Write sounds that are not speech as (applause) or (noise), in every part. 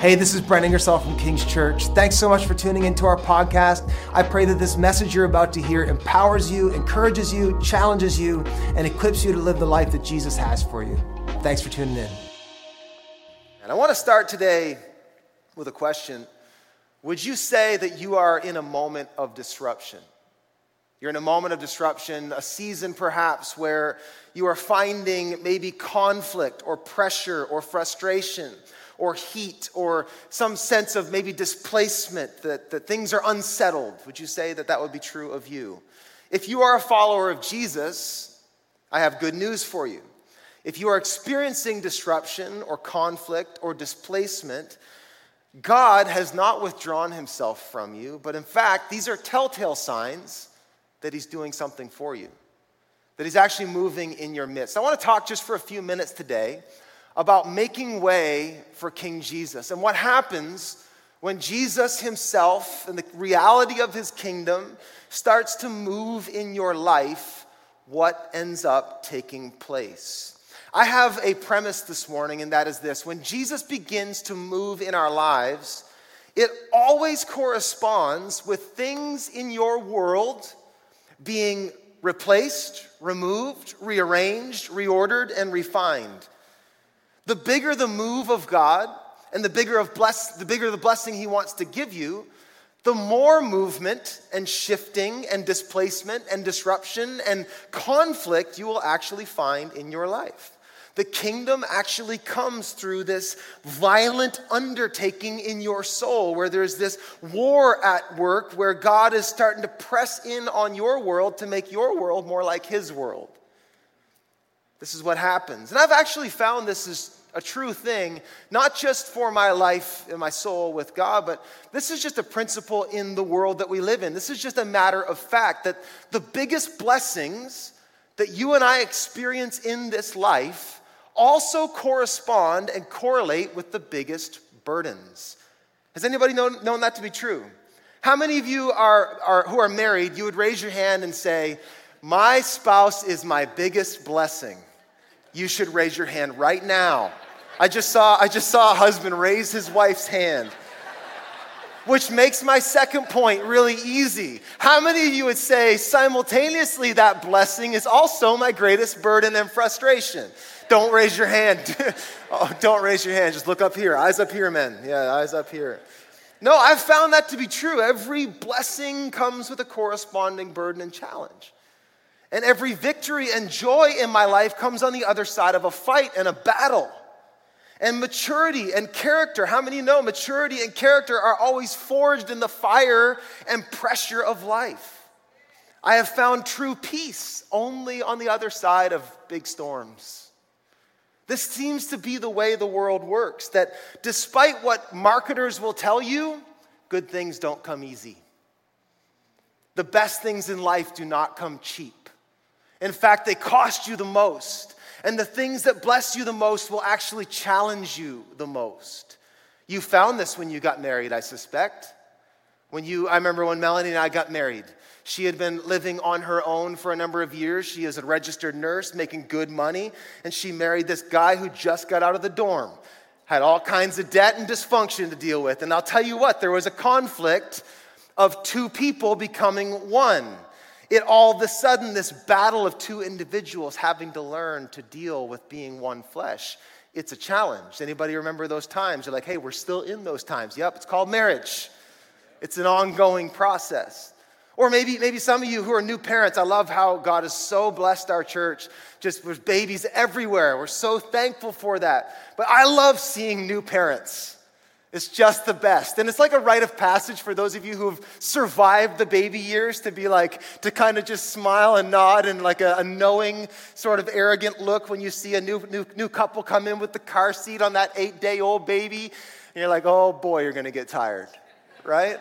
Hey, this is Brent Ingersoll from King's Church. Thanks so much for tuning into our podcast. I pray that this message you're about to hear empowers you, encourages you, challenges you, and equips you to live the life that Jesus has for you. Thanks for tuning in. And I want to start today with a question Would you say that you are in a moment of disruption? You're in a moment of disruption, a season perhaps where you are finding maybe conflict or pressure or frustration or heat or some sense of maybe displacement, that, that things are unsettled. Would you say that that would be true of you? If you are a follower of Jesus, I have good news for you. If you are experiencing disruption or conflict or displacement, God has not withdrawn himself from you, but in fact, these are telltale signs that he's doing something for you, that he's actually moving in your midst. I want to talk just for a few minutes today about making way for King Jesus and what happens when Jesus himself and the reality of his kingdom starts to move in your life, what ends up taking place. I have a premise this morning, and that is this when Jesus begins to move in our lives, it always corresponds with things in your world being replaced, removed, rearranged, reordered, and refined. The bigger the move of God and the bigger, of bless, the bigger the blessing He wants to give you, the more movement and shifting and displacement and disruption and conflict you will actually find in your life. The kingdom actually comes through this violent undertaking in your soul where there's this war at work where God is starting to press in on your world to make your world more like His world. This is what happens. And I've actually found this is a true thing, not just for my life and my soul with God, but this is just a principle in the world that we live in. This is just a matter of fact that the biggest blessings that you and I experience in this life also correspond and correlate with the biggest burdens. Has anybody known, known that to be true? How many of you are, are, who are married, you would raise your hand and say, My spouse is my biggest blessing? you should raise your hand right now. I just saw, I just saw a husband raise his wife's hand, which makes my second point really easy. How many of you would say simultaneously that blessing is also my greatest burden and frustration? Don't raise your hand. (laughs) oh, don't raise your hand. Just look up here. Eyes up here, men. Yeah, eyes up here. No, I've found that to be true. Every blessing comes with a corresponding burden and challenge. And every victory and joy in my life comes on the other side of a fight and a battle. And maturity and character, how many know maturity and character are always forged in the fire and pressure of life? I have found true peace only on the other side of big storms. This seems to be the way the world works that despite what marketers will tell you, good things don't come easy. The best things in life do not come cheap. In fact, they cost you the most. And the things that bless you the most will actually challenge you the most. You found this when you got married, I suspect. When you, I remember when Melanie and I got married. She had been living on her own for a number of years. She is a registered nurse making good money. And she married this guy who just got out of the dorm, had all kinds of debt and dysfunction to deal with. And I'll tell you what, there was a conflict of two people becoming one it all of a sudden, this battle of two individuals having to learn to deal with being one flesh. It's a challenge. Anybody remember those times? You're like, hey, we're still in those times. Yep, it's called marriage. It's an ongoing process. Or maybe, maybe some of you who are new parents, I love how God has so blessed our church. Just with babies everywhere. We're so thankful for that. But I love seeing new parents. It's just the best. And it's like a rite of passage for those of you who have survived the baby years to be like, to kind of just smile and nod and like a, a, knowing, sort of arrogant look when you see a new, new, new couple come in with the car seat on that eight day old baby. And you're like, oh boy, you're going to get tired, right?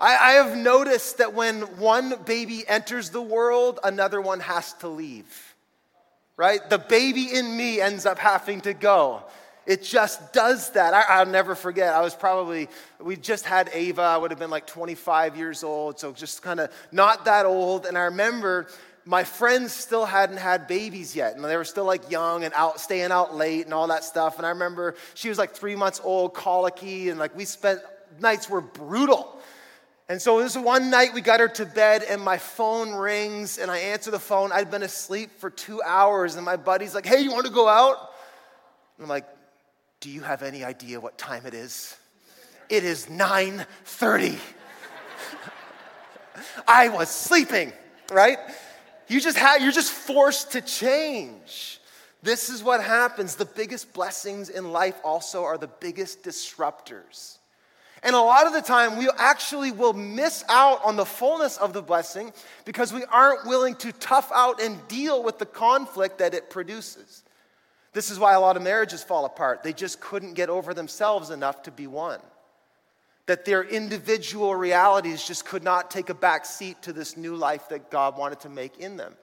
I, I have noticed that when one baby enters the world, another one has to leave, right? The baby in me ends up having to go. It just does that. I, will never forget. I was probably, we just had Ava. I would have been like 25 years old, so just kind of not that old. And I remember my friends still hadn't had babies yet and they were still like young and out staying out late and all that stuff and i remember she was like three months old colicky and like we spent nights were brutal and so this one night we got her to bed and my phone rings and i answer the phone i'd been asleep for two hours and my buddy's like hey you want to go out and i'm like do you have any idea what time it is it is 9.30 i was sleeping right you just have, you're just forced to change. This is what happens. The biggest blessings in life also are the biggest disruptors. And a lot of the time, we actually will miss out on the fullness of the blessing because we aren't willing to tough out and deal with the conflict that it produces. This is why a lot of marriages fall apart. They just couldn't get over themselves enough to be one that their individual realities just could not take a back seat to this new life that God wanted to make in them.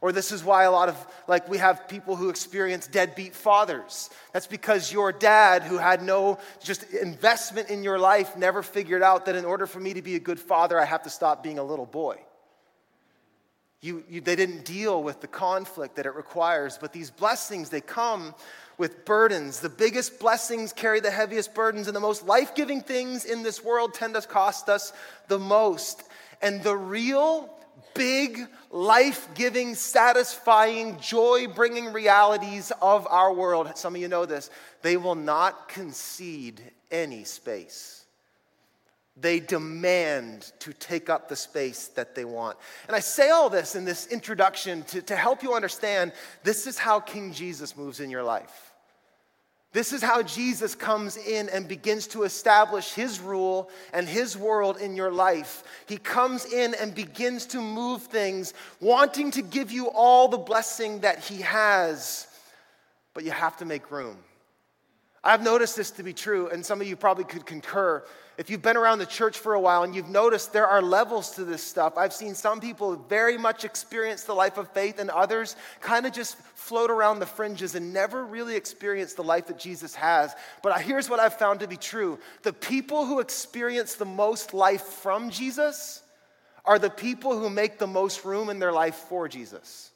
Or this is why a lot of, like, we have people who experience deadbeat fathers. That's because your dad, who had no just investment in your life, never figured out that in order for me to be a good father, I have to stop being a little boy. You, you, they didn't deal with the conflict that it requires, but these blessings, they come with burdens. The biggest blessings carry the heaviest burdens, and the most life giving things in this world tend to cost us the most. And the real, big, life giving, satisfying, joy bringing realities of our world, some of you know this, they will not concede any space. They demand to take up the space that they want. And I say all this in this introduction to, to help you understand this is how King Jesus moves in your life. This is how Jesus comes in and begins to establish his rule and his world in your life. He comes in and begins to move things, wanting to give you all the blessing that he has, but you have to make room. I've noticed this to be true, and some of you probably could concur. If you've been around the church for a while and you've noticed there are levels to this stuff, I've seen some people very much experience the life of faith, and others kind of just float around the fringes and never really experience the life that Jesus has. But here's what I've found to be true the people who experience the most life from Jesus are the people who make the most room in their life for Jesus.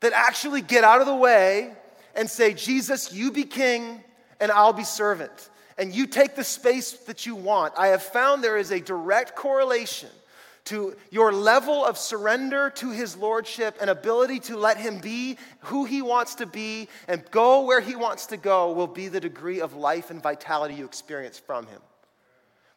That actually get out of the way and say, Jesus, you be king and I'll be servant and you take the space that you want, I have found there is a direct correlation to your level of surrender to his lordship and ability to let him be who he wants to be and go where he wants to go will be the degree of life and vitality you experience from him.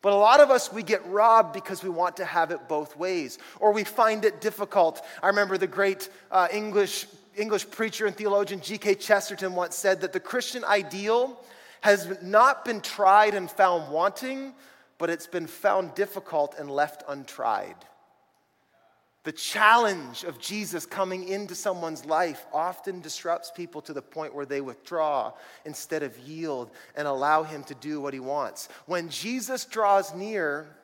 But a lot of us, we get robbed because we want to have it both ways, or we find it difficult. I remember the great uh, English, English preacher and theologian G.K. Chesterton once said that the Christian ideal has not been tried and found wanting, but it's been found difficult and left untried. The challenge of Jesus coming into someone's life often disrupts people to the point where they withdraw instead of yield and allow him to do what he wants. When Jesus draws near,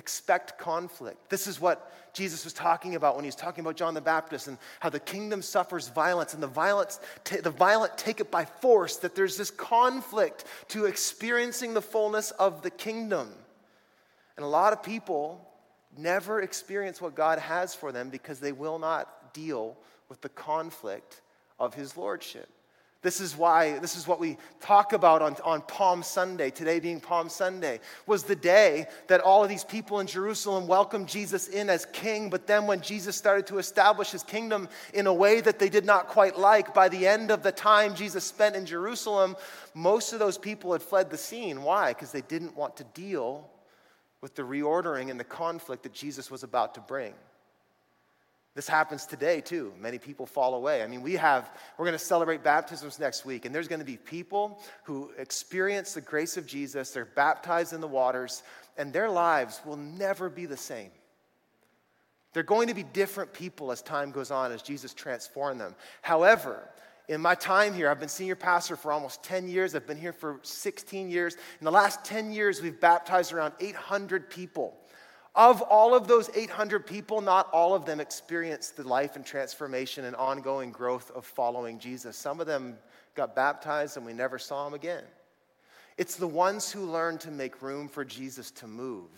expect conflict. This is what Jesus was talking about when he was talking about John the Baptist and how the kingdom suffers violence and the, violence, the violent take it by force, that there's this conflict to experiencing the fullness of the kingdom. And a lot of people never experience what God has for them because they will not deal with the conflict of his lordship. This is why, this is what we talk about on, on Palm Sunday, today being Palm Sunday, was the day that all of these people in Jerusalem welcomed Jesus in as king. But then when Jesus started to establish his kingdom in a way that they did not quite like, by the end of the time Jesus spent in Jerusalem, most of those people had fled the scene. Why? Because they didn't want to deal with the reordering and the conflict that Jesus was about to bring. This happens today too. Many people fall away. I mean, we have, we're going to celebrate baptisms next week, and there's going to be people who experience the grace of Jesus. They're baptized in the waters, and their lives will never be the same. They're going to be different people as time goes on, as Jesus transformed them. However, in my time here, I've been senior pastor for almost 10 years. I've been here for 16 years. In the last 10 years, we've baptized around 800 people. Of all of those 800 people, not all of them experienced the life and transformation and ongoing growth of following Jesus. Some of them got baptized and we never saw them again. It's the ones who learn to make room for Jesus to move,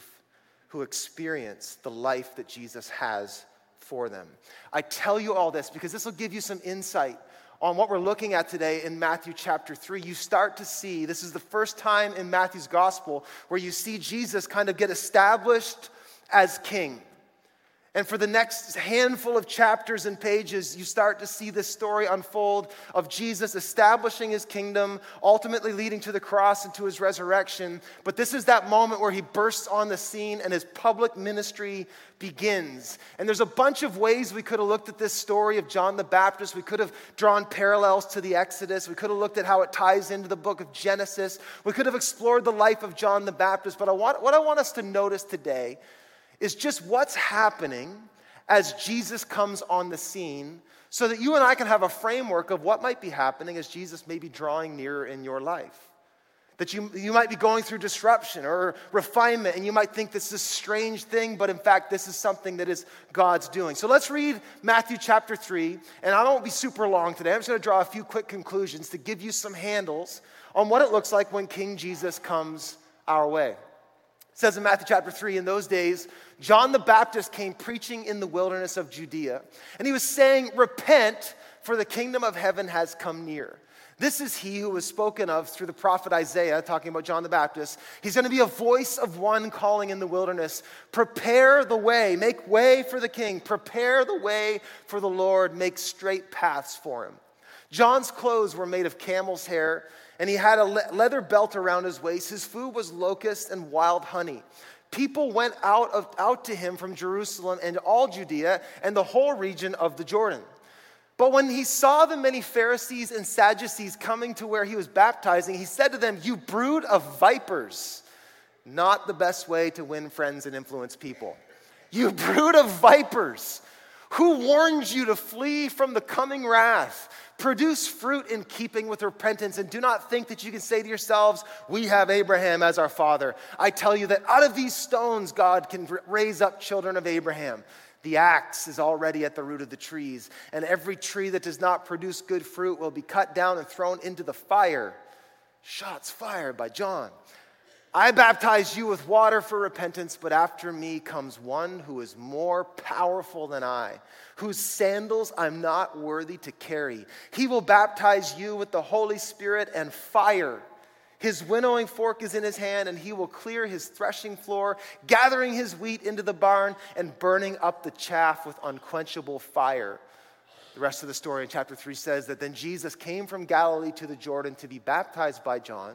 who experience the life that Jesus has for them. I tell you all this because this will give you some insight on what we're looking at today in Matthew chapter 3, you start to see this is the first time in Matthew's gospel where you see Jesus kind of get established as king. And for the next handful of chapters and pages, you start to see this story unfold of Jesus establishing his kingdom, ultimately leading to the cross and to his resurrection. But this is that moment where he bursts on the scene and his public ministry begins. And there's a bunch of ways we could have looked at this story of John the Baptist. We could have drawn parallels to the Exodus. We could have looked at how it ties into the book of Genesis. We could have explored the life of John the Baptist. But I want, what I want us to notice today is just what's happening as Jesus comes on the scene so that you and I can have a framework of what might be happening as Jesus may be drawing nearer in your life. That you, you might be going through disruption or refinement, and you might think this is a strange thing, but in fact, this is something that is God's doing. So let's read Matthew chapter 3, and I won't be super long today. I'm just to draw a few quick conclusions to give you some handles on what it looks like when King Jesus comes our way. It says in Matthew chapter 3, in those days, John the Baptist came preaching in the wilderness of Judea, and he was saying, Repent, for the kingdom of heaven has come near. This is he who was spoken of through the prophet Isaiah, talking about John the Baptist. He's going to be a voice of one calling in the wilderness Prepare the way, make way for the king, prepare the way for the Lord, make straight paths for him. John's clothes were made of camel's hair and he had a leather belt around his waist. His food was locusts and wild honey. People went out, of, out to him from Jerusalem and all Judea and the whole region of the Jordan. But when he saw the many Pharisees and Sadducees coming to where he was baptizing, he said to them, You brood of vipers, not the best way to win friends and influence people. You brood of vipers, who warned you to flee from the coming wrath? Produce fruit in keeping with repentance, and do not think that you can say to yourselves, We have Abraham as our father. I tell you that out of these stones, God can raise up children of Abraham. The axe is already at the root of the trees, and every tree that does not produce good fruit will be cut down and thrown into the fire. Shots fired by John. I baptize you with water for repentance, but after me comes one who is more powerful than I, whose sandals I'm not worthy to carry. He will baptize you with the Holy Spirit and fire. His winnowing fork is in his hand, and he will clear his threshing floor, gathering his wheat into the barn and burning up the chaff with unquenchable fire. The rest of the story in chapter 3 says that then Jesus came from Galilee to the Jordan to be baptized by John.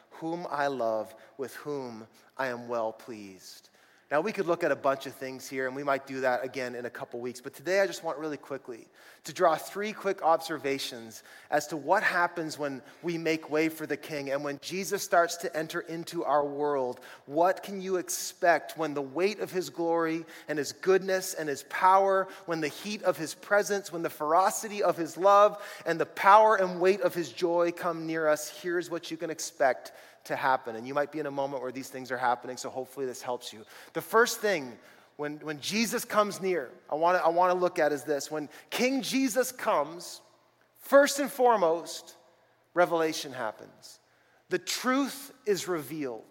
whom I love, with whom I am well pleased. Now, we could look at a bunch of things here, and we might do that again in a couple weeks. But today, I just want really quickly to draw three quick observations as to what happens when we make way for the King and when Jesus starts to enter into our world. What can you expect when the weight of his glory and his goodness and his power, when the heat of his presence, when the ferocity of his love and the power and weight of his joy come near us? Here's what you can expect to happen. And you might be in a moment where these things are happening, so hopefully this helps you. The first thing when, when Jesus comes near, I want to I wanna look at is this. When King Jesus comes, first and foremost, revelation happens. The truth is revealed.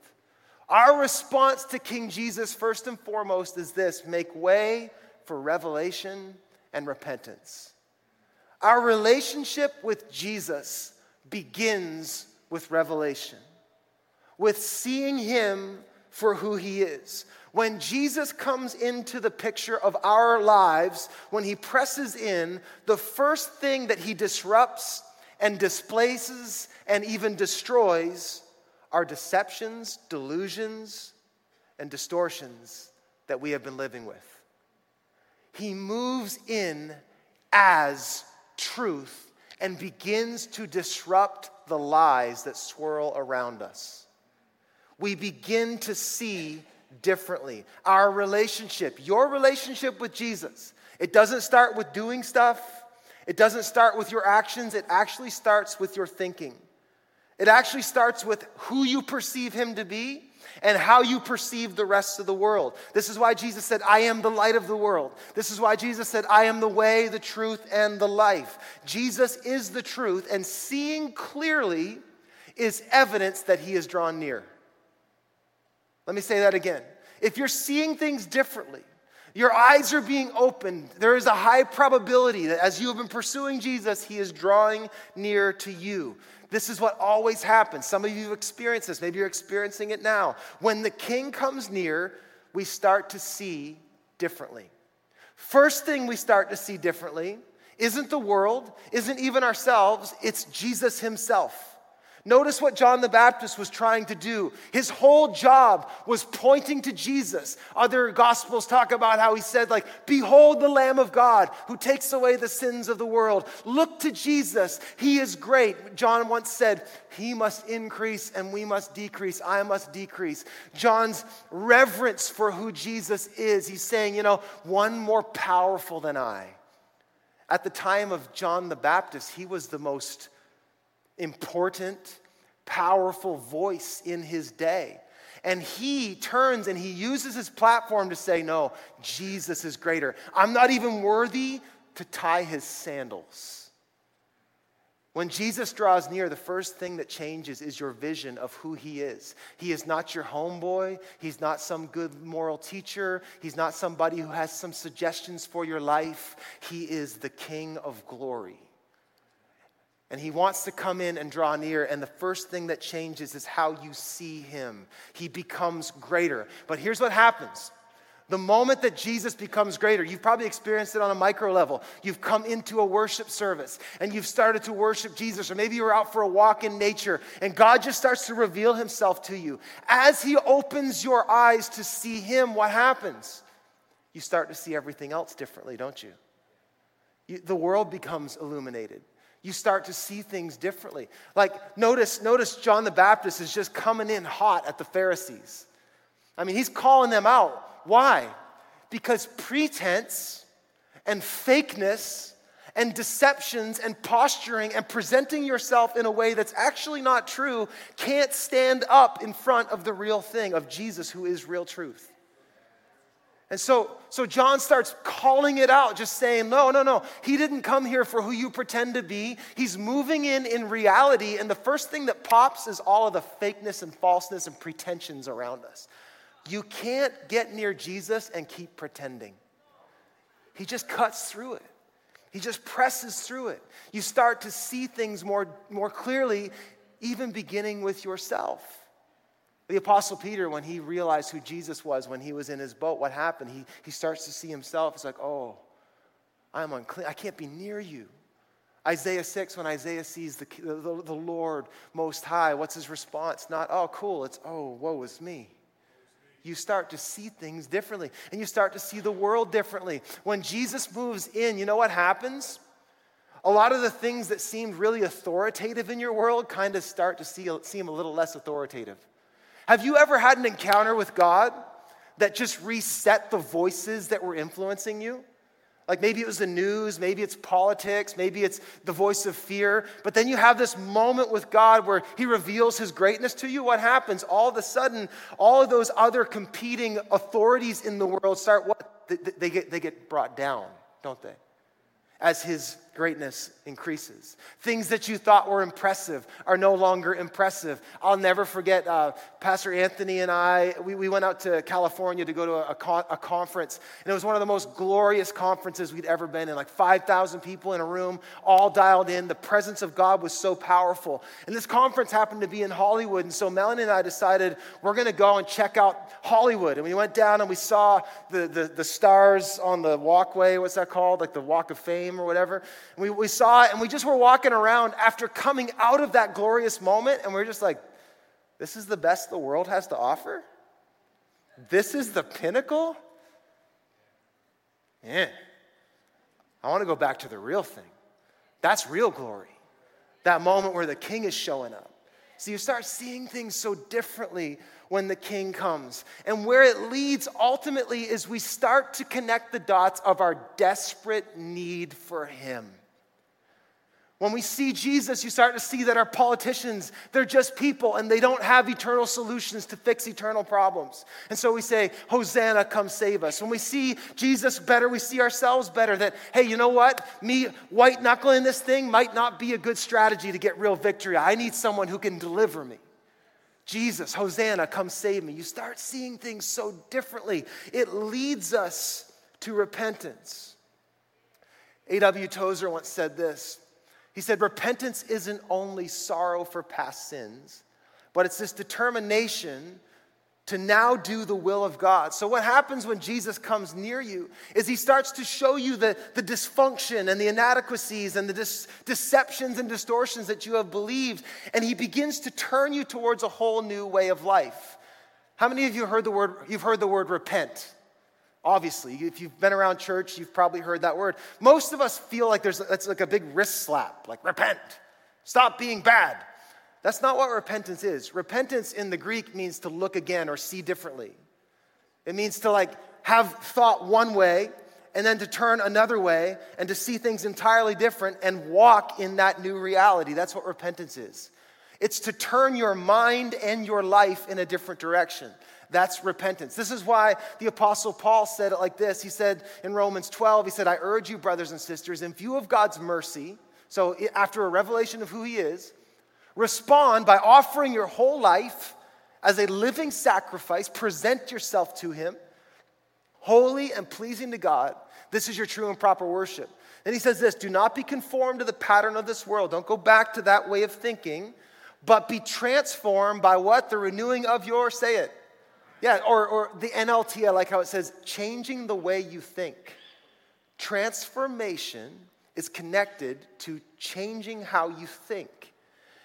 Our response to King Jesus, first and foremost, is this make way for revelation and repentance. Our relationship with Jesus begins with revelation with seeing him for who he is. When Jesus comes into the picture of our lives, when he presses in, the first thing that he disrupts and displaces and even destroys are deceptions, delusions, and distortions that we have been living with. He moves in as truth and begins to disrupt the lies that swirl around us we begin to see differently. Our relationship, your relationship with Jesus, It doesn't start with doing stuff, it doesn't start with your actions, it actually starts with your thinking. It actually starts with who you perceive him to be and how you perceive the rest of the world. This is why Jesus said, I am the light of the world. This is why Jesus said, I am the way, the truth, and the life. Jesus is the truth, and seeing clearly is evidence that he is drawn near. Let me say that again. If you're seeing things differently, your eyes are being opened. There is a high probability that as you have been pursuing Jesus, he is drawing near to you. This is what always happens. Some of you have experienced this. Maybe you're experiencing it now. When the king comes near, we start to see differently. First thing we start to see differently isn't the world, isn't even ourselves, it's Jesus himself. Notice what John the Baptist was trying to do. His whole job was pointing to Jesus. Other gospels talk about how he said, like, behold the Lamb of God who takes away the sins of the world. Look to Jesus. He is great. John once said, he must increase and we must decrease. I must decrease. John's reverence for who Jesus is, he's saying, you know, one more powerful than I. At the time of John the Baptist, he was the most important, powerful voice in his day. And he turns and he uses his platform to say, No, Jesus is greater. I'm not even worthy to tie his sandals. When Jesus draws near, the first thing that changes is your vision of who he is. He is not your homeboy. He's not some good moral teacher. He's not somebody who has some suggestions for your life. He is the King of glory. And he wants to come in and draw near. And the first thing that changes is how you see him. He becomes greater. But here's what happens the moment that Jesus becomes greater, you've probably experienced it on a micro level. You've come into a worship service and you've started to worship Jesus, or maybe you were out for a walk in nature and God just starts to reveal himself to you. As he opens your eyes to see him, what happens? You start to see everything else differently, don't you? you the world becomes illuminated you start to see things differently. Like, notice, notice John the Baptist is just coming in hot at the Pharisees. I mean, he's calling them out. Why? Because pretense and fakeness and deceptions and posturing and presenting yourself in a way that's actually not true can't stand up in front of the real thing of Jesus, who is real truth. And so, so John starts calling it out, just saying, no, no, no. He didn't come here for who you pretend to be. He's moving in in reality. And the first thing that pops is all of the fakeness and falseness and pretensions around us. You can't get near Jesus and keep pretending. He just cuts through it. He just presses through it. You start to see things more, more clearly, even beginning with yourself. The Apostle Peter, when he realized who Jesus was when he was in his boat, what happened? He, he starts to see himself. It's like, oh, I'm unclean. I can't be near you. Isaiah 6, when Isaiah sees the, the, the Lord Most High, what's his response? Not, oh, cool. It's, oh, woe is me. You start to see things differently and you start to see the world differently. When Jesus moves in, you know what happens? A lot of the things that seemed really authoritative in your world kind of start to see, seem a little less authoritative. Have you ever had an encounter with God that just reset the voices that were influencing you? Like maybe it was the news, maybe it's politics, maybe it's the voice of fear. But then you have this moment with God where He reveals His greatness to you. What happens? All of a sudden, all of those other competing authorities in the world start what? They get, they get brought down, don't they? As His greatness increases. Things that you thought were impressive are no longer impressive. I'll never forget uh, Pastor Anthony and I, we, we went out to California to go to a, a, a, conference, and it was one of the most glorious conferences we'd ever been in. Like 5,000 people in a room, all dialed in. The presence of God was so powerful. And this conference happened to be in Hollywood, and so Melanie and I decided we're going to go and check out Hollywood. And we went down and we saw the, the, the stars on the walkway, what's that called? Like the Walk of Fame or whatever. We, we saw it and we just were walking around after coming out of that glorious moment and we are just like, this is the best the world has to offer? This is the pinnacle? Yeah. I want to go back to the real thing. That's real glory. That moment where the king is showing up. So you start seeing things so differently when the king comes. And where it leads ultimately is we start to connect the dots of our desperate need for him. When we see Jesus, you start to see that our politicians, they're just people and they don't have eternal solutions to fix eternal problems. And so we say, Hosanna, come save us. When we see Jesus better, we see ourselves better. That, hey, you know what? Me white knuckling this thing might not be a good strategy to get real victory. I need someone who can deliver me. Jesus, Hosanna, come save me. You start seeing things so differently. It leads us to repentance. A.W. Tozer once said this he said, Repentance isn't only sorrow for past sins, but it's this determination to now do the will of God. So, what happens when Jesus comes near you is he starts to show you the, the dysfunction and the inadequacies and the dis- deceptions and distortions that you have believed, and he begins to turn you towards a whole new way of life. How many of you heard the word, you've heard the word repent? Obviously, if you've been around church, you've probably heard that word. Most of us feel like there's that's like a big wrist slap, like repent, stop being bad. That's not what repentance is. Repentance in the Greek means to look again or see differently. It means to like have thought one way and then to turn another way and to see things entirely different and walk in that new reality. That's what repentance is. It's to turn your mind and your life in a different direction. That's repentance. This is why the Apostle Paul said it like this. He said in Romans 12, he said, I urge you, brothers and sisters, in view of God's mercy, so after a revelation of who he is, respond by offering your whole life as a living sacrifice, present yourself to him, holy and pleasing to God. This is your true and proper worship. Then he says this do not be conformed to the pattern of this world. Don't go back to that way of thinking, but be transformed by what? The renewing of your, say it, yeah, or, or the NLT, I like how it says, changing the way you think. Transformation is connected to changing how you think.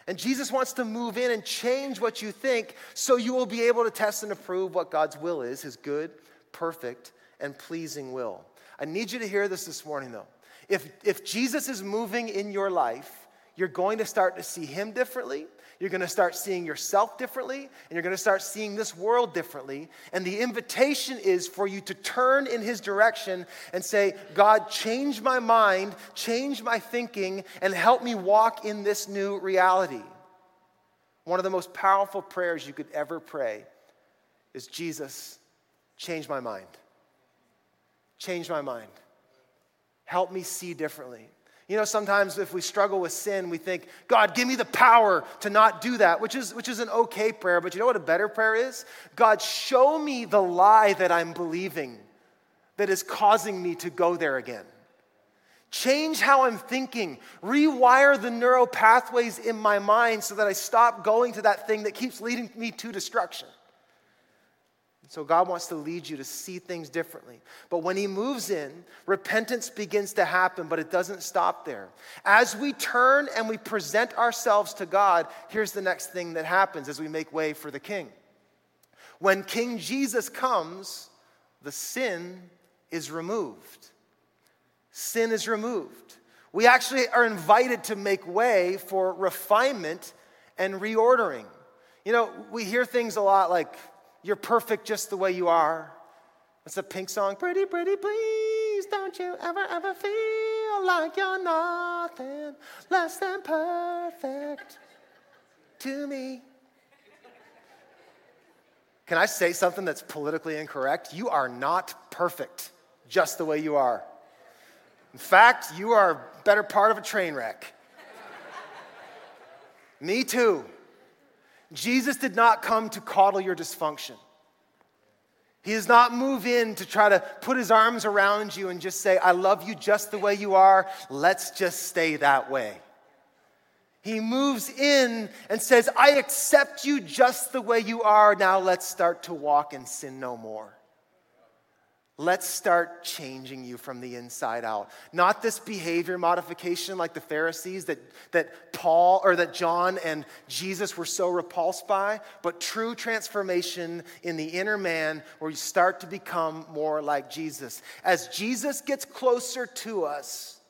And Jesus wants to move in and change what you think so you will be able to test and approve what God's will is, his good, perfect, and pleasing will. I need you to hear this this morning, though. If, if Jesus is moving in your life, you're going to start to see him differently you're going to start seeing yourself differently, and you're going to start seeing this world differently. And the invitation is for you to turn in His direction and say, God, change my mind, change my thinking, and help me walk in this new reality. One of the most powerful prayers you could ever pray is Jesus, change my mind. Change my mind. Help me see differently. You know, sometimes if we struggle with sin, we think, God, give me the power to not do that, which is, which is an okay prayer. But you know what a better prayer is? God, show me the lie that I'm believing that is causing me to go there again. Change how I'm thinking. Rewire the neural pathways in my mind so that I stop going to that thing that keeps leading me to destruction. So God wants to lead you to see things differently. But when He moves in, repentance begins to happen, but it doesn't stop there. As we turn and we present ourselves to God, here's the next thing that happens as we make way for the King. When King Jesus comes, the sin is removed. Sin is removed. We actually are invited to make way for refinement and reordering. You know, we hear things a lot like, you're perfect just the way you are. It's a pink song. Pretty, pretty, please, don't you ever, ever feel like you're nothing less than perfect to me. Can I say something that's politically incorrect? You are not perfect just the way you are. In fact, you are a better part of a train wreck. Me too. Jesus did not come to coddle your dysfunction. He does not move in to try to put his arms around you and just say, I love you just the way you are. Let's just stay that way. He moves in and says, I accept you just the way you are. Now let's start to walk and sin no more. Let's start changing you from the inside out. Not this behavior modification like the Pharisees that, that Paul or that John and Jesus were so repulsed by, but true transformation in the inner man where you start to become more like Jesus. As Jesus gets closer to us,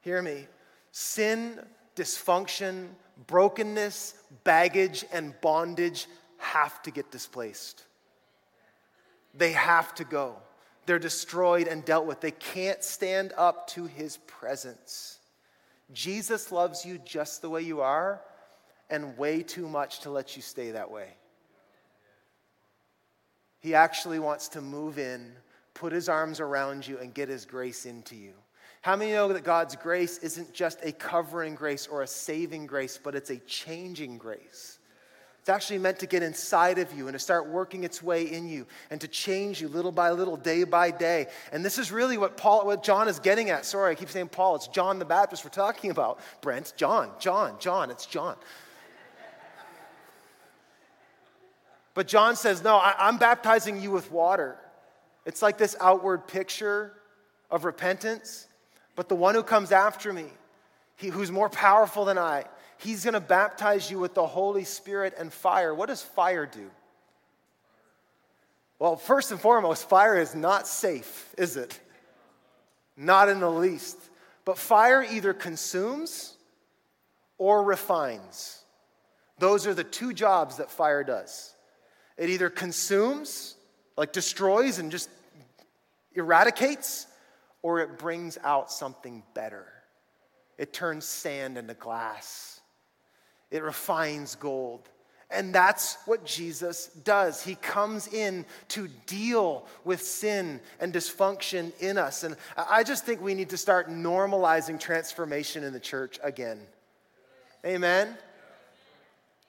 hear me, sin, dysfunction, brokenness, baggage and bondage have to get displaced. They have to go. They're destroyed and dealt with. They can't stand up to his presence. Jesus loves you just the way you are and way too much to let you stay that way. He actually wants to move in, put his arms around you, and get his grace into you. How many know that God's grace isn't just a covering grace or a saving grace, but it's a changing grace? It's actually meant to get inside of you and to start working its way in you and to change you little by little, day by day. And this is really what Paul, what John is getting at. Sorry, I keep saying Paul. It's John the Baptist we're talking about. Brent, John, John, John. It's John. But John says, No, I, I'm baptizing you with water. It's like this outward picture of repentance. But the one who comes after me, he, who's more powerful than I, he's going to baptize you with the Holy Spirit and fire. What does fire do? Well, first and foremost, fire is not safe, is it? Not in the least. But fire either consumes or refines. Those are the two jobs that fire does. It either consumes, like destroys and just eradicates, or it brings out something better. It turns sand into glass, it refines gold. And that's what Jesus does. He comes in to deal with sin and dysfunction in us. And I just think we need to start normalizing transformation in the church again. Amen.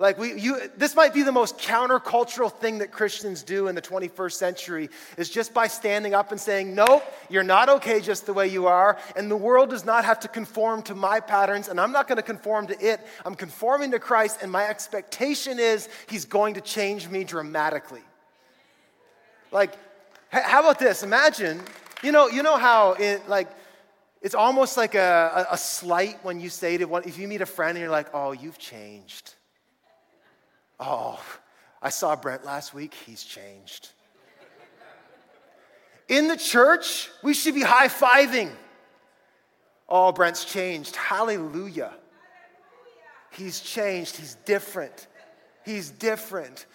Like we, you, this might be the most countercultural thing that Christians do in the 21st century is just by standing up and saying, "Nope, you're not okay just the way you are, and the world does not have to conform to my patterns, and I'm not going to conform to it. I'm conforming to Christ, and my expectation is He's going to change me dramatically." Like, how about this? Imagine, you know, you know how it like. It's almost like a, a, a slight when you say to one, if you meet a friend and you're like, oh, you've changed. Oh, I saw Brent last week, he's changed. In the church, we should be high fiving. Oh, Brent's changed. Hallelujah. He's changed. He's different. He's different.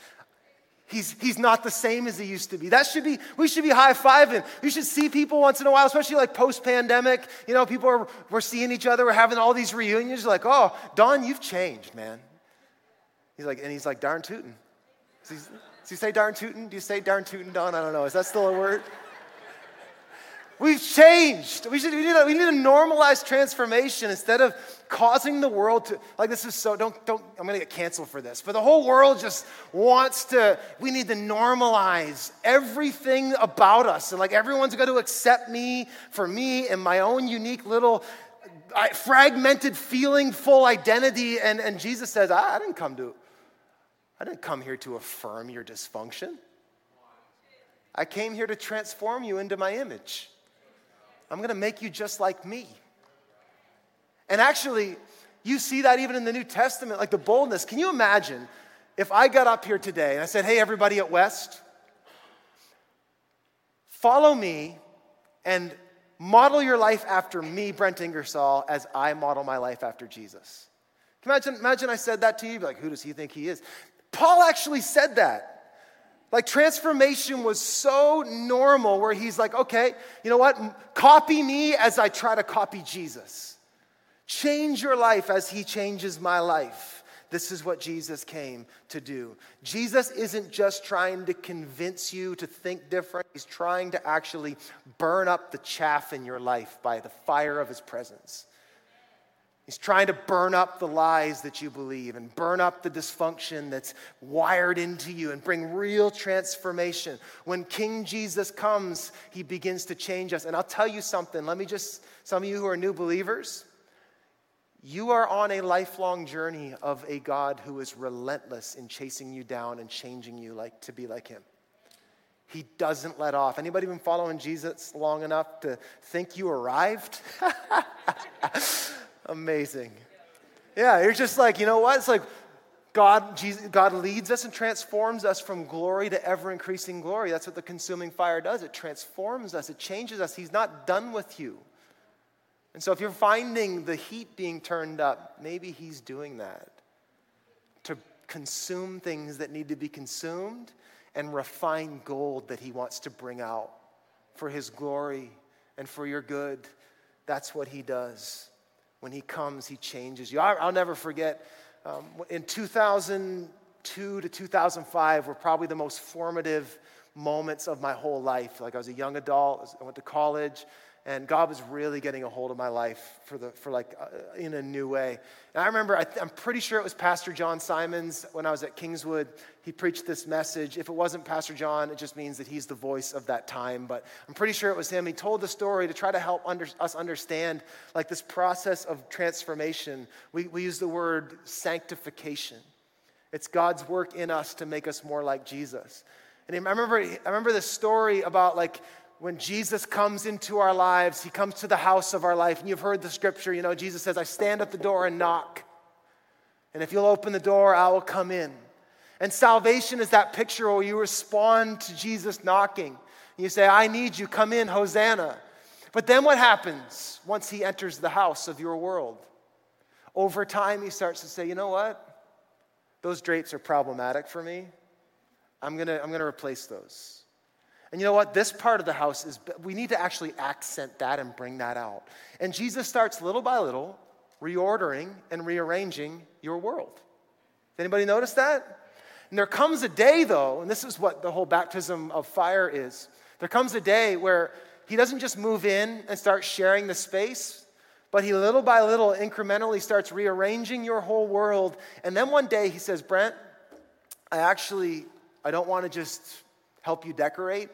He's, he's not the same as he used to be. That should be, we should be high fiving. We should see people once in a while, especially like post pandemic. You know, people are, we're seeing each other, we're having all these reunions. You're Like, oh, Don, you've changed, man. He's like, and he's like, darn tootin'. Does he, say darn tootin'? Do you say darn tootin', Don? I don't know. Is that still a word? We've changed. We, should, we, need a, we need a normalized transformation instead of causing the world to, like, this is so, don't, don't, I'm gonna get canceled for this, but the whole world just wants to, we need to normalize everything about us. And like, everyone's got to accept me for me and my own unique little fragmented feeling, full identity. And, and Jesus says, I, I didn't come to I didn't come here to affirm your dysfunction. I came here to transform you into my image. I'm going to make you just like me. And actually, you see that even in the New Testament, like the boldness. Can you imagine if I got up here today and I said, Hey, everybody at West, follow me and model your life after me, Brent Ingersoll, as I model my life after Jesus? Imagine, imagine I said that to you? Be like, Who does he think he is? Paul actually said that. Like transformation was so normal where he's like, okay, you know what? Copy me as I try to copy Jesus. Change your life as he changes my life. This is what Jesus came to do. Jesus isn't just trying to convince you to think different, he's trying to actually burn up the chaff in your life by the fire of his presence. He's trying to burn up the lies that you believe and burn up the dysfunction that's wired into you and bring real transformation. When King Jesus comes, he begins to change us. And I'll tell you something. Let me just, some of you who are new believers, you are on a lifelong journey of a God who is relentless in chasing you down and changing you like to be like him. He doesn't let off. Anybody been following Jesus long enough to think you arrived? (laughs) Amazing. Yeah, you're just like, you know what? It's like God, Jesus, God leads us and transforms us from glory to ever increasing glory. That's what the consuming fire does. It transforms us, it changes us. He's not done with you. And so if you're finding the heat being turned up, maybe He's doing that to consume things that need to be consumed and refine gold that He wants to bring out for His glory and for your good. That's what He does. When He comes, He changes you. I'll never forget um, in 2002 to 2005 were probably the most formative moments of my whole life. Like I was a young adult, I went to college, and God was really getting a hold of my life for the for like uh, in a new way. And I remember, I am pretty sure it was Pastor John Simons when I was at Kingswood. He preached this message. If it wasn't Pastor John, it just means that he's the voice of that time. But I'm pretty sure it was him. He told the story to try to help under, us understand like this process of transformation. We we use the word sanctification. It's God's work in us to make us more like Jesus. And I remember, I remember this story about like when Jesus comes into our lives, he comes to the house of our life. And you've heard the scripture, you know, Jesus says, I stand at the door and knock. And if you'll open the door, I will come in. And salvation is that picture where you respond to Jesus knocking. You say, I need you, come in, Hosanna. But then what happens once he enters the house of your world? Over time, he starts to say, you know what? Those drapes are problematic for me. I'm going to I'm going to replace those. And you know what? This part of the house is, we need to actually accent that and bring that out. And Jesus starts little by little reordering and rearranging your world. Anybody notice that? And there comes a day, though, and this is what the whole baptism of fire is. There comes a day where he doesn't just move in and start sharing the space, but he little by little incrementally starts rearranging your whole world. And then one day he says, Brent, I actually, I don't want to just help you decorate.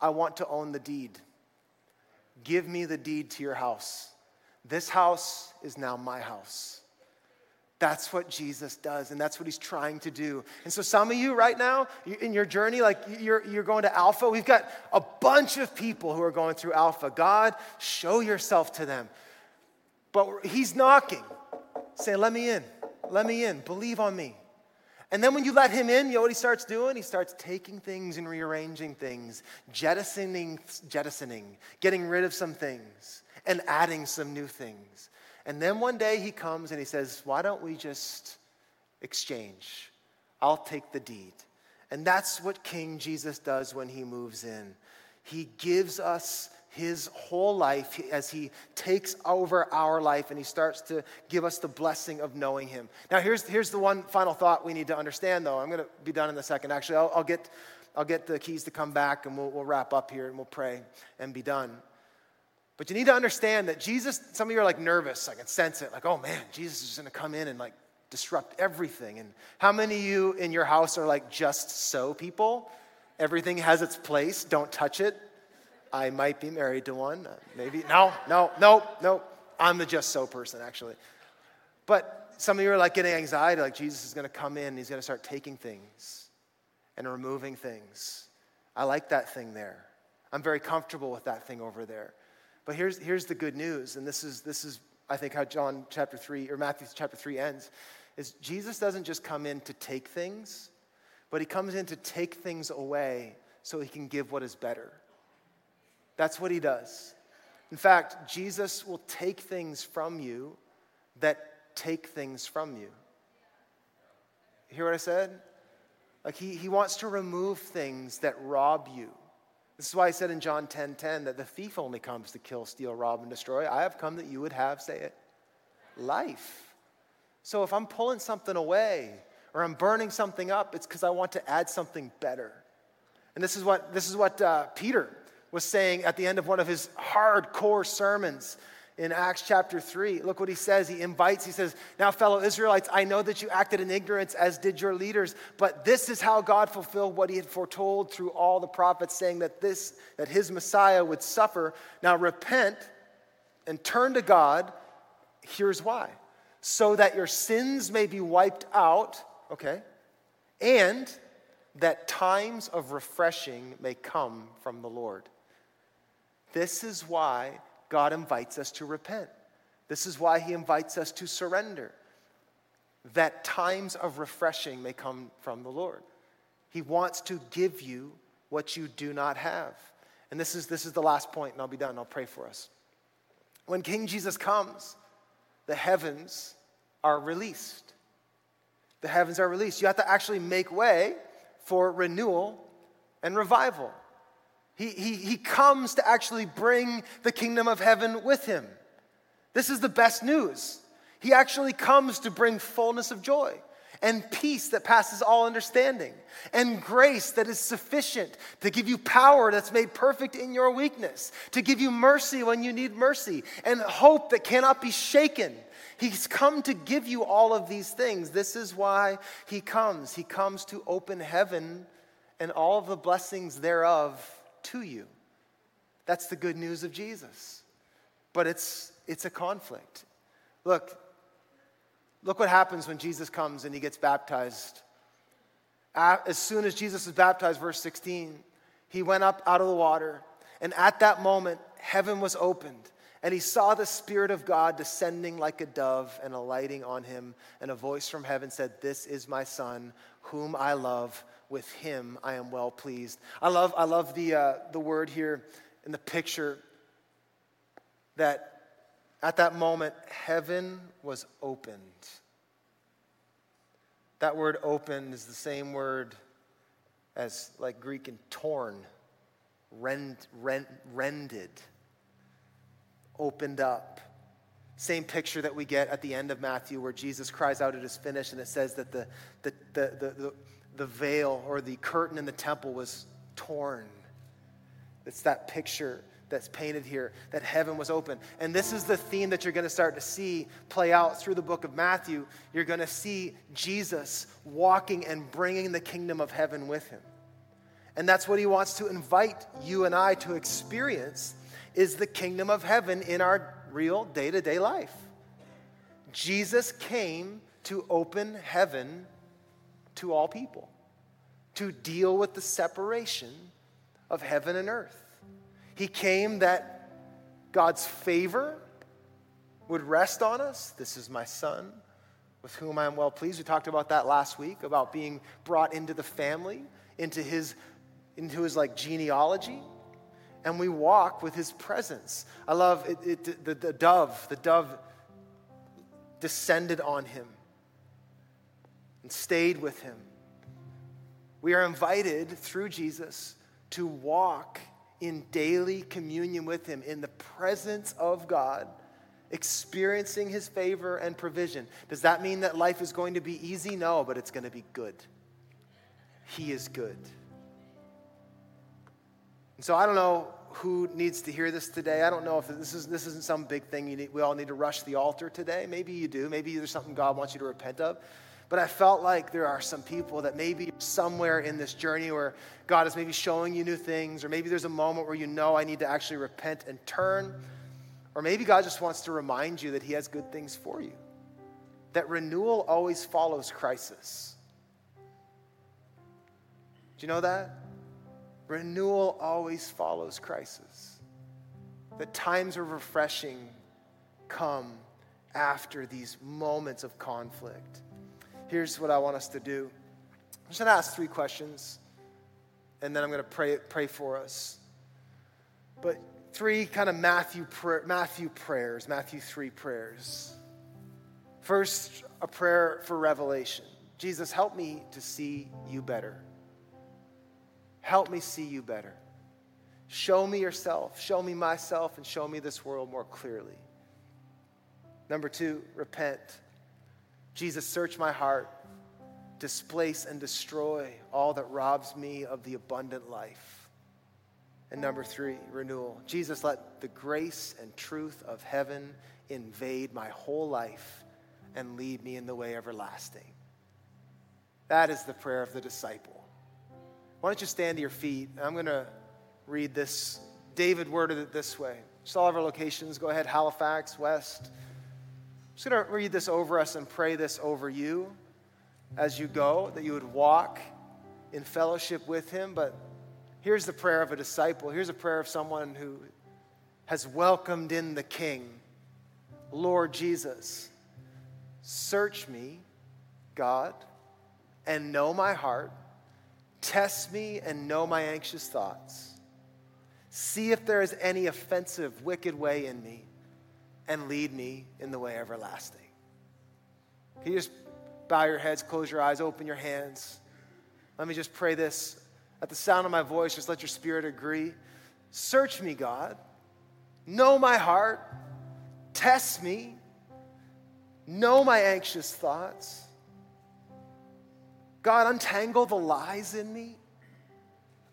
I want to own the deed. Give me the deed to your house. This house is now my house. That's what Jesus does, and that's what he's trying to do. And so, some of you right now, in your journey, like you're, you're going to Alpha, we've got a bunch of people who are going through Alpha. God, show yourself to them. But he's knocking, saying, Let me in, let me in, believe on me. And then when you let him in, you know what he starts doing? He starts taking things and rearranging things, jettisoning, jettisoning, getting rid of some things, and adding some new things. And then one day he comes and he says, Why don't we just exchange? I'll take the deed. And that's what King Jesus does when he moves in. He gives us his whole life as he takes over our life and he starts to give us the blessing of knowing him. Now, here's, here's the one final thought we need to understand, though. I'm going to be done in a second. Actually, I'll, I'll, get, I'll get the keys to come back and we'll, we'll wrap up here and we'll pray and be done. But you need to understand that Jesus, some of you are like nervous. I can sense it. Like, oh man, Jesus is going to come in and like disrupt everything. And how many of you in your house are like just so people? Everything has its place, don't touch it. I might be married to one. Uh, maybe. No, no, no, no. I'm the just so person, actually. But some of you are like getting anxiety, like Jesus is going to come in, he's going to start taking things and removing things. I like that thing there. I'm very comfortable with that thing over there. But here's, here's the good news, and this is, this is, I think, how John chapter 3 or Matthew chapter 3 ends, is Jesus doesn't just come in to take things, but he comes in to take things away so he can give what is better. That's what he does. In fact, Jesus will take things from you that take things from you. you hear what I said? Like he, he wants to remove things that rob you. This is why I said in John 10 10 that the thief only comes to kill, steal, rob, and destroy. I have come that you would have, say it, life. So if I'm pulling something away or I'm burning something up, it's because I want to add something better. And this is what, this is what uh, Peter was saying at the end of one of his hardcore sermons in Acts chapter 3. Look what he says. He invites, he says, Now, fellow Israelites, I know that you acted in ignorance, as did your leaders, but this is how God fulfilled what he had foretold through all the prophets, saying that this, that his Messiah would suffer. Now repent and turn to God. Here's why. So that your sins may be wiped out, okay? And that times of refreshing may come from the Lord. This is why God invites us to repent. This is why He invites us to surrender, that times of refreshing may come from the Lord. He wants to give you what you do not have. And this is, this is the last point, and I'll be done. I'll pray for us. When King Jesus comes, the heavens are released. the heavens are released. You have to actually make way for renewal and revival. He, he, he comes to actually bring the kingdom of heaven with him. This is the best news. He actually comes to bring fullness of joy and peace that passes all understanding, and grace that is sufficient to give you power that's made perfect in your weakness, to give you mercy when you need mercy, and hope that cannot be shaken. He's come to give you all of these things. This is why He comes. He comes to open heaven and all of the blessings thereof to you. That's the good news of Jesus. But it's, it's a conflict. Look, Look what happens when Jesus comes and he gets baptized. As soon as Jesus was baptized, verse 16, he went up out of the water, and at that moment, heaven was opened, and he saw the Spirit of God descending like a dove and alighting on him. And a voice from heaven said, This is my Son, whom I love. With him I am well pleased. I love, I love the, uh, the word here in the picture that at that moment, heaven was opened. That word opened is the same word as like Greek and torn, rend, rend, rended, opened up. Same picture that we get at the end of Matthew where Jesus cries out, It is finished, and it says that the, the, the, the, the, the veil or the curtain in the temple was torn. It's that picture that's painted here that heaven was open. And this is the theme that you're going to start to see play out through the book of Matthew. You're going to see Jesus walking and bringing the kingdom of heaven with him. And that's what he wants to invite you and I to experience is the kingdom of heaven in our real day-to-day life. Jesus came to open heaven to all people, to deal with the separation of heaven and earth. He came that God's favor would rest on us. This is my son with whom I am well pleased. We talked about that last week about being brought into the family, into his into his like genealogy, and we walk with his presence. I love it, it the, the dove, the dove descended on him and stayed with him. We are invited through Jesus to walk in daily communion with Him, in the presence of God, experiencing His favor and provision. Does that mean that life is going to be easy? No, but it's going to be good. He is good. And so I don't know who needs to hear this today. I don't know if this, is, this isn't some big thing you need, we all need to rush the altar today. Maybe you do. Maybe there's something God wants you to repent of. But I felt like there are some people that maybe somewhere in this journey where God is maybe showing you new things, or maybe there's a moment where you know I need to actually repent and turn, or maybe God just wants to remind you that He has good things for you. That renewal always follows crisis. Do you know that? Renewal always follows crisis. That times of refreshing come after these moments of conflict here's what I want us to do. I'm just going to ask three questions, and then I'm going to pray, pray for us. But three kind of Matthew, Matthew prayers, Matthew 3 prayers. First, a prayer for revelation. Jesus, help me to see you better. Help me see you better. Show me yourself, show me myself, and show me this world more clearly. Number two, repent. Jesus, search my heart, displace and destroy all that robs me of the abundant life. And number three, renewal. Jesus, let the grace and truth of heaven invade my whole life and lead me in the way everlasting. That is the prayer of the disciple. Why don't you stand to your feet? I'm going to read this. David worded it this way. Just all of our locations, go ahead, Halifax, West just going to read this over us and pray this over you as you go, that you would walk in fellowship with Him. But here's the prayer of a disciple. Here's a prayer of someone who has welcomed in the King. Lord Jesus, search me, God, and know my heart. Test me and know my anxious thoughts. See if there is any offensive, wicked way in me and lead me in the way everlasting. Can you just bow your heads, close your eyes, open your hands. Let me just pray this. At the sound of my voice, just let your spirit agree. Search me, God. Know my heart. Test me. Know my anxious thoughts. God, untangle the lies in me,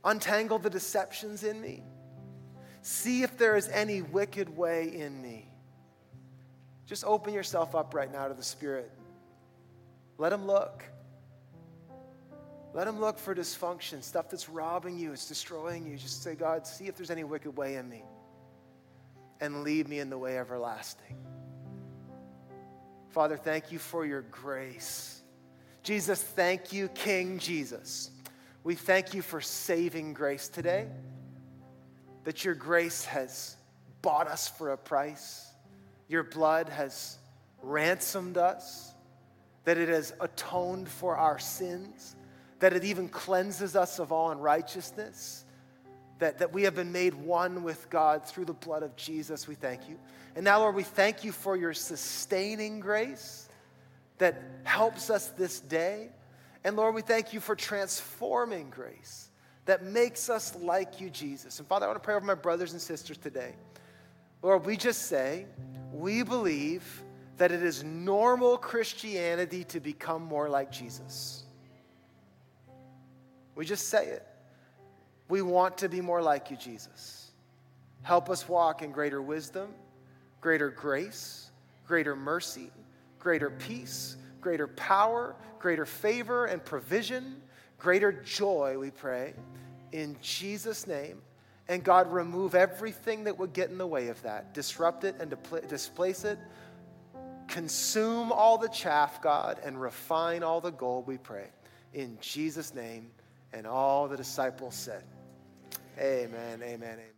untangle the deceptions in me. See if there is any wicked way in me. Just open yourself up right now to the Spirit. Let Him look. Let Him look for dysfunction, stuff that's robbing you, it's destroying you. Just say, God, see if there's any wicked way in me and lead me in the way everlasting. Father, thank you for your grace. Jesus, thank you, King Jesus. We thank you for saving grace today, that your grace has bought us for a price, your blood has ransomed us, that it has atoned for our sins, that it even cleanses us of all unrighteousness that, that we have been made one with God through the blood of Jesus. We thank you. And now, Lord, we thank you for your sustaining grace that helps us this day. And Lord, we thank you for transforming grace that makes us like you, Jesus. And Father, I want to pray over my brothers and sisters today. Lord, we just say, we believe that it is normal Christianity to become more like Jesus. We just say it. We want to be more like you, Jesus. Help us walk in greater wisdom, greater grace, greater mercy, greater peace, greater power, greater favor and provision, greater joy, we pray, in Jesus' name. And God, remove everything that would get in the way of that, disrupt it and displace it. Consume all the chaff, God, and refine all the gold, we pray. In Jesus' name, and all the disciples said, Amen, amen, amen.